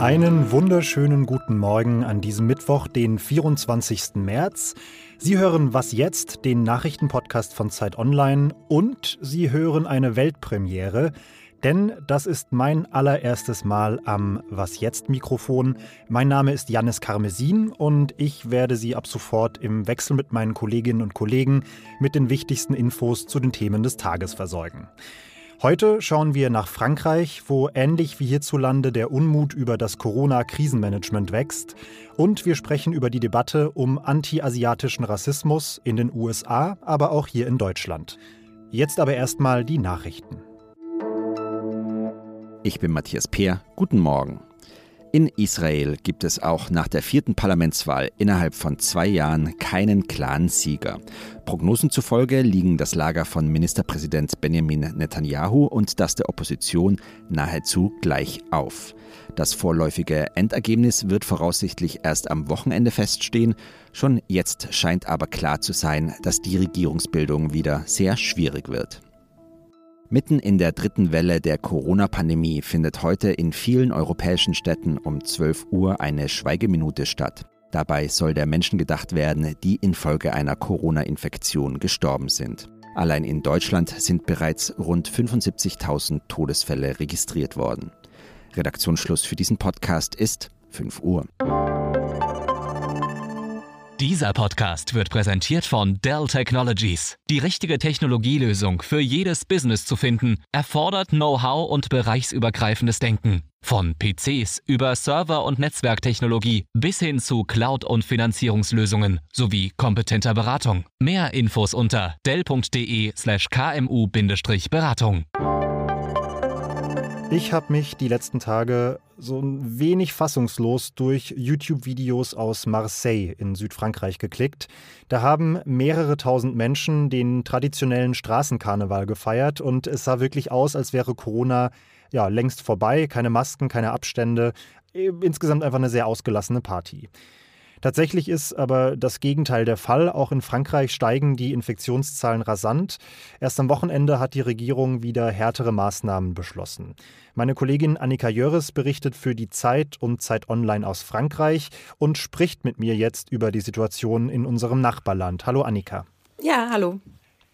Einen wunderschönen guten Morgen an diesem Mittwoch, den 24. März. Sie hören Was jetzt, den Nachrichtenpodcast von Zeit Online und Sie hören eine Weltpremiere, denn das ist mein allererstes Mal am Was jetzt Mikrofon. Mein Name ist Jannis Karmesin und ich werde Sie ab sofort im Wechsel mit meinen Kolleginnen und Kollegen mit den wichtigsten Infos zu den Themen des Tages versorgen. Heute schauen wir nach Frankreich, wo ähnlich wie hierzulande der Unmut über das Corona-Krisenmanagement wächst. Und wir sprechen über die Debatte um anti-asiatischen Rassismus in den USA, aber auch hier in Deutschland. Jetzt aber erstmal die Nachrichten. Ich bin Matthias Peer. Guten Morgen. In Israel gibt es auch nach der vierten Parlamentswahl innerhalb von zwei Jahren keinen klaren Sieger. Prognosen zufolge liegen das Lager von Ministerpräsident Benjamin Netanyahu und das der Opposition nahezu gleich auf. Das vorläufige Endergebnis wird voraussichtlich erst am Wochenende feststehen. Schon jetzt scheint aber klar zu sein, dass die Regierungsbildung wieder sehr schwierig wird. Mitten in der dritten Welle der Corona-Pandemie findet heute in vielen europäischen Städten um 12 Uhr eine Schweigeminute statt. Dabei soll der Menschen gedacht werden, die infolge einer Corona-Infektion gestorben sind. Allein in Deutschland sind bereits rund 75.000 Todesfälle registriert worden. Redaktionsschluss für diesen Podcast ist 5 Uhr. Dieser Podcast wird präsentiert von Dell Technologies. Die richtige Technologielösung für jedes Business zu finden, erfordert Know-how und bereichsübergreifendes Denken. Von PCs über Server- und Netzwerktechnologie bis hin zu Cloud- und Finanzierungslösungen sowie kompetenter Beratung. Mehr Infos unter dell.de/kmu-beratung. Ich habe mich die letzten Tage so ein wenig fassungslos durch YouTube-Videos aus Marseille in Südfrankreich geklickt. Da haben mehrere tausend Menschen den traditionellen Straßenkarneval gefeiert und es sah wirklich aus, als wäre Corona ja längst vorbei, keine Masken, keine Abstände, insgesamt einfach eine sehr ausgelassene Party. Tatsächlich ist aber das Gegenteil der Fall. Auch in Frankreich steigen die Infektionszahlen rasant. Erst am Wochenende hat die Regierung wieder härtere Maßnahmen beschlossen. Meine Kollegin Annika Jöris berichtet für die Zeit und Zeit Online aus Frankreich und spricht mit mir jetzt über die Situation in unserem Nachbarland. Hallo Annika. Ja, hallo.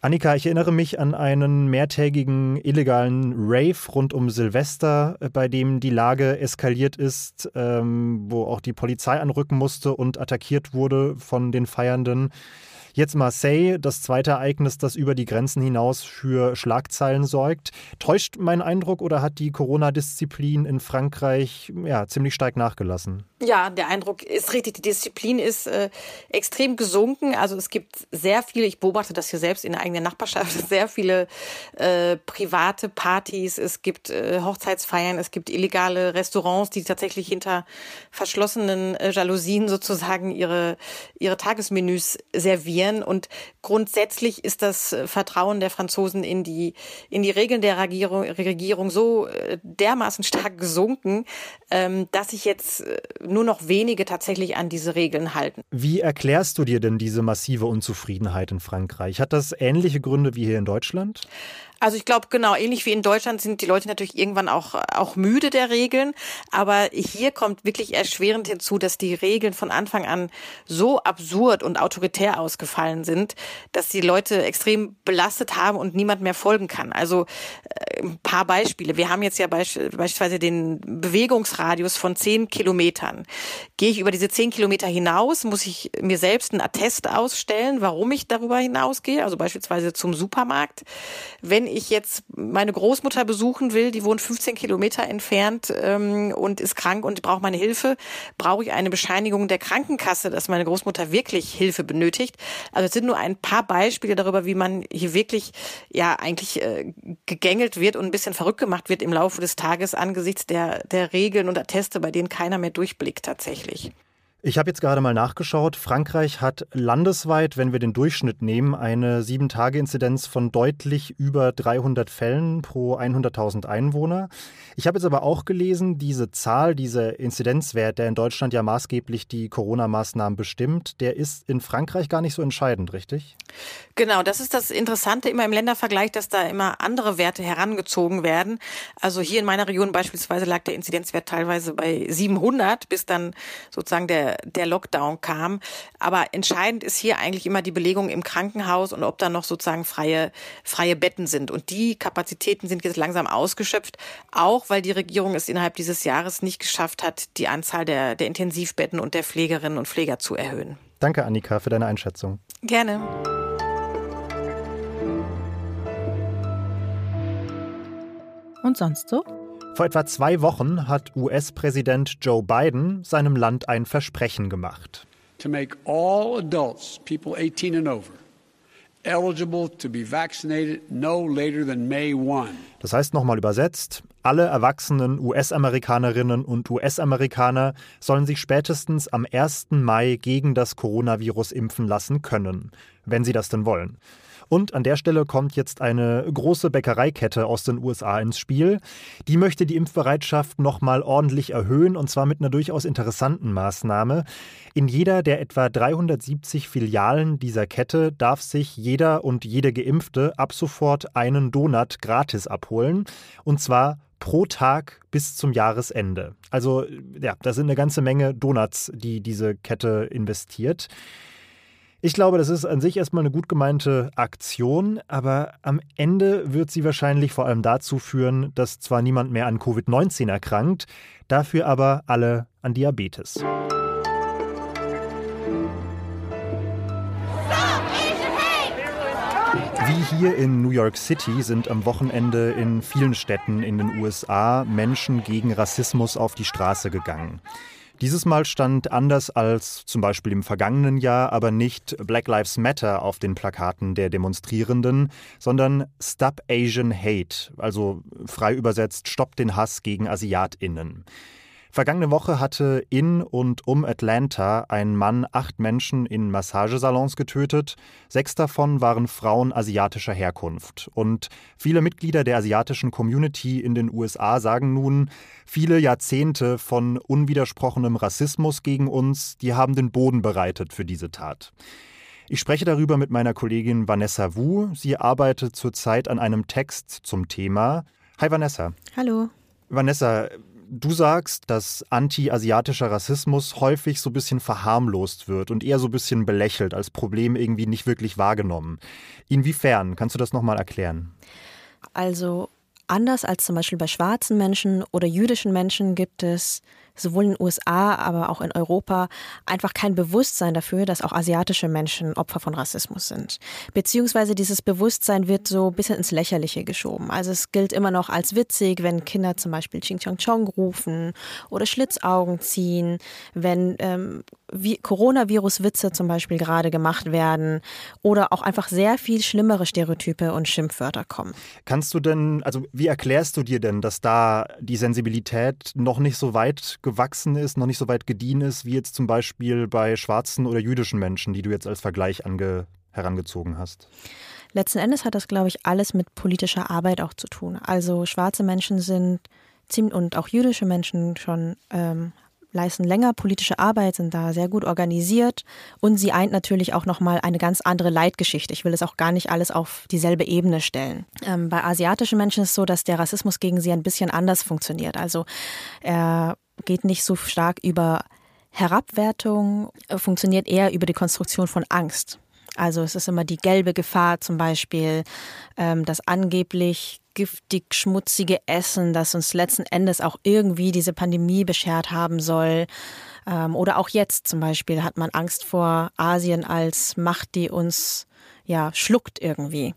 Annika, ich erinnere mich an einen mehrtägigen illegalen Rave rund um Silvester, äh, bei dem die Lage eskaliert ist, ähm, wo auch die Polizei anrücken musste und attackiert wurde von den Feiernden. Jetzt Marseille, das zweite Ereignis, das über die Grenzen hinaus für Schlagzeilen sorgt. Täuscht mein Eindruck oder hat die Corona-Disziplin in Frankreich ja, ziemlich stark nachgelassen? Ja, der Eindruck ist richtig. Die Disziplin ist äh, extrem gesunken. Also es gibt sehr viele, ich beobachte das hier selbst in der eigenen Nachbarschaft, sehr viele äh, private Partys, es gibt äh, Hochzeitsfeiern, es gibt illegale Restaurants, die tatsächlich hinter verschlossenen äh, Jalousien sozusagen ihre, ihre Tagesmenüs servieren funktionieren. Und grundsätzlich ist das äh, Vertrauen der Franzosen in die, in die Regeln der Regierung, Regierung so äh, dermaßen stark gesunken, ähm, dass sich jetzt äh, nur noch wenige tatsächlich an diese Regeln halten. Wie erklärst du dir denn diese massive Unzufriedenheit in Frankreich? Hat das ähnliche Gründe wie hier in Deutschland? Also ich glaube, genau, ähnlich wie in Deutschland sind die Leute natürlich irgendwann auch, auch müde der Regeln. Aber hier kommt wirklich erschwerend hinzu, dass die Regeln von Anfang an so absurd und autoritär ausgefallen sind, dass die Leute extrem belastet haben und niemand mehr folgen kann. Also äh, ein paar Beispiele. Wir haben jetzt ja beispielsweise den Bewegungsradius von zehn Kilometern. Gehe ich über diese zehn Kilometer hinaus, muss ich mir selbst einen Attest ausstellen, warum ich darüber hinausgehe, also beispielsweise zum Supermarkt. Wenn ich jetzt meine Großmutter besuchen will, die wohnt 15 Kilometer entfernt ähm, und ist krank und braucht meine Hilfe, brauche ich eine Bescheinigung der Krankenkasse, dass meine Großmutter wirklich Hilfe benötigt. Also es sind nur ein paar Beispiele darüber, wie man hier wirklich ja eigentlich äh, gegängelt wird und ein bisschen verrückt gemacht wird im Laufe des Tages angesichts der, der Regeln und Atteste, bei denen keiner mehr durchblickt tatsächlich. Ich habe jetzt gerade mal nachgeschaut. Frankreich hat landesweit, wenn wir den Durchschnitt nehmen, eine 7-Tage-Inzidenz von deutlich über 300 Fällen pro 100.000 Einwohner. Ich habe jetzt aber auch gelesen, diese Zahl, dieser Inzidenzwert, der in Deutschland ja maßgeblich die Corona-Maßnahmen bestimmt, der ist in Frankreich gar nicht so entscheidend, richtig? Genau, das ist das Interessante immer im Ländervergleich, dass da immer andere Werte herangezogen werden. Also hier in meiner Region beispielsweise lag der Inzidenzwert teilweise bei 700, bis dann sozusagen der der, Lockdown kam. Aber entscheidend ist hier eigentlich immer die Belegung im Krankenhaus und ob da noch sozusagen freie, freie Betten sind. Und die Kapazitäten sind jetzt langsam ausgeschöpft, auch weil die Regierung es innerhalb dieses Jahres nicht geschafft hat, die Anzahl der, der Intensivbetten und der Pflegerinnen und Pfleger zu erhöhen. Danke, Annika, für deine Einschätzung. Gerne. Und sonst so? Vor etwa zwei Wochen hat US-Präsident Joe Biden seinem Land ein Versprechen gemacht. To make all adults, people 18 and over, eligible to be vaccinated no later than May 1. Das heißt nochmal übersetzt, alle erwachsenen US-Amerikanerinnen und US-Amerikaner sollen sich spätestens am 1. Mai gegen das Coronavirus impfen lassen können, wenn sie das denn wollen. Und an der Stelle kommt jetzt eine große Bäckereikette aus den USA ins Spiel. Die möchte die Impfbereitschaft nochmal ordentlich erhöhen und zwar mit einer durchaus interessanten Maßnahme. In jeder der etwa 370 Filialen dieser Kette darf sich jeder und jede Geimpfte ab sofort einen Donut gratis abholen. Und zwar pro Tag bis zum Jahresende. Also ja, da sind eine ganze Menge Donuts, die diese Kette investiert. Ich glaube, das ist an sich erstmal eine gut gemeinte Aktion, aber am Ende wird sie wahrscheinlich vor allem dazu führen, dass zwar niemand mehr an Covid-19 erkrankt, dafür aber alle an Diabetes. Wie hier in New York City sind am Wochenende in vielen Städten in den USA Menschen gegen Rassismus auf die Straße gegangen. Dieses Mal stand anders als zum Beispiel im vergangenen Jahr aber nicht Black Lives Matter auf den Plakaten der Demonstrierenden, sondern Stop Asian Hate, also frei übersetzt Stopp den Hass gegen Asiatinnen. Vergangene Woche hatte in und um Atlanta ein Mann acht Menschen in Massagesalons getötet. Sechs davon waren Frauen asiatischer Herkunft. Und viele Mitglieder der asiatischen Community in den USA sagen nun, viele Jahrzehnte von unwidersprochenem Rassismus gegen uns, die haben den Boden bereitet für diese Tat. Ich spreche darüber mit meiner Kollegin Vanessa Wu. Sie arbeitet zurzeit an einem Text zum Thema. Hi Vanessa. Hallo. Vanessa, Du sagst, dass anti-asiatischer Rassismus häufig so ein bisschen verharmlost wird und eher so ein bisschen belächelt, als Problem irgendwie nicht wirklich wahrgenommen. Inwiefern? Kannst du das nochmal erklären? Also anders als zum Beispiel bei schwarzen Menschen oder jüdischen Menschen gibt es sowohl in den USA, aber auch in Europa einfach kein Bewusstsein dafür, dass auch asiatische Menschen Opfer von Rassismus sind. Beziehungsweise dieses Bewusstsein wird so ein bisschen ins Lächerliche geschoben. Also es gilt immer noch als witzig, wenn Kinder zum Beispiel Ching Chong Chong rufen oder Schlitzaugen ziehen, wenn ähm, Coronavirus-Witze zum Beispiel gerade gemacht werden oder auch einfach sehr viel schlimmere Stereotype und Schimpfwörter kommen. Kannst du denn, also wie erklärst du dir denn, dass da die Sensibilität noch nicht so weit gewachsen ist, noch nicht so weit gediehen ist, wie jetzt zum Beispiel bei schwarzen oder jüdischen Menschen, die du jetzt als Vergleich ange herangezogen hast? Letzten Endes hat das, glaube ich, alles mit politischer Arbeit auch zu tun. Also schwarze Menschen sind und auch jüdische Menschen schon ähm, leisten länger politische Arbeit, sind da sehr gut organisiert und sie eint natürlich auch nochmal eine ganz andere Leitgeschichte. Ich will es auch gar nicht alles auf dieselbe Ebene stellen. Ähm, bei asiatischen Menschen ist es so, dass der Rassismus gegen sie ein bisschen anders funktioniert. Also er geht nicht so stark über Herabwertung, funktioniert eher über die Konstruktion von Angst. Also es ist immer die gelbe Gefahr zum Beispiel, ähm, das angeblich giftig schmutzige Essen, das uns letzten Endes auch irgendwie diese Pandemie beschert haben soll. Ähm, oder auch jetzt zum Beispiel hat man Angst vor Asien als Macht, die uns ja schluckt irgendwie.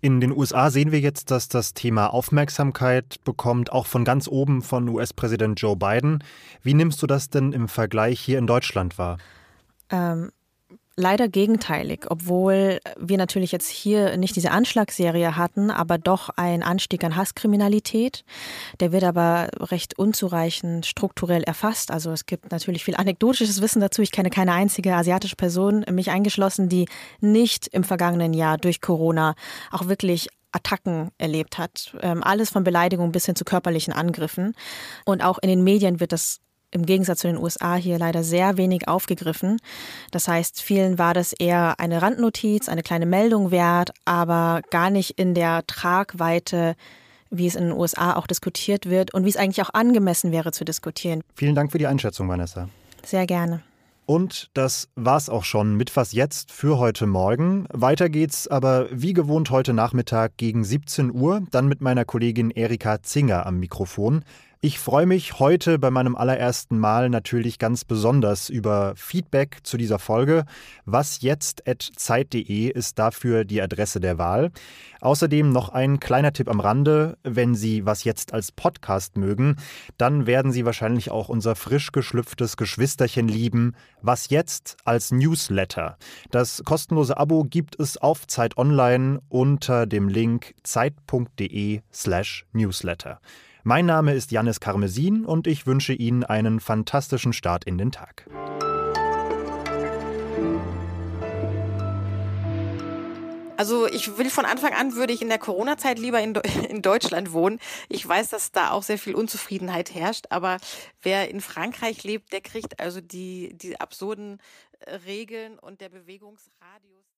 In den USA sehen wir jetzt, dass das Thema Aufmerksamkeit bekommt, auch von ganz oben von US-Präsident Joe Biden. Wie nimmst du das denn im Vergleich hier in Deutschland wahr? Ähm, leider gegenteilig, obwohl wir natürlich jetzt hier nicht diese Anschlagsserie hatten, aber doch ein Anstieg an Hasskriminalität. Der wird aber recht unzureichend strukturell erfasst. Also es gibt natürlich viel anekdotisches Wissen dazu. Ich kenne keine einzige asiatische Person, mich eingeschlossen, die nicht im vergangenen Jahr durch Corona auch wirklich Attacken erlebt hat. Ähm, alles von Beleidigung bis hin zu körperlichen Angriffen. Und auch in den Medien wird das im Gegensatz zu den USA hier leider sehr wenig aufgegriffen. Das heißt, vielen war das eher eine Randnotiz, eine kleine Meldung wert, aber gar nicht in der Tragweite, wie es in den USA auch diskutiert wird und wie es eigentlich auch angemessen wäre zu diskutieren. Vielen Dank für die Einschätzung, Vanessa. Sehr gerne. Und das war's auch schon mit Was jetzt für heute Morgen. Weiter geht's aber wie gewohnt heute Nachmittag gegen 17 Uhr, dann mit meiner Kollegin Erika Zinger am Mikrofon. Ich freue mich heute bei meinem allerersten Mal natürlich ganz besonders über Feedback zu dieser Folge. Was jetzt at zeit.de ist dafür die Adresse der Wahl. Außerdem noch ein kleiner Tipp am Rande. Wenn Sie was jetzt als Podcast mögen, dann werden Sie wahrscheinlich auch unser frisch geschlüpftes Geschwisterchen lieben. Was jetzt als Newsletter. Das kostenlose Abo gibt es auf Zeit Online unter dem Link zeit.de slash newsletter. Mein Name ist Janis Karmesin und ich wünsche Ihnen einen fantastischen Start in den Tag. Also ich will von Anfang an, würde ich in der Corona-Zeit lieber in, in, Deutschland wohnen. Ich weiß, dass da auch sehr viel Unzufriedenheit herrscht, aber wer in Frankreich lebt, der kriegt also die, die absurden äh, Regeln und der Bewegungsradius.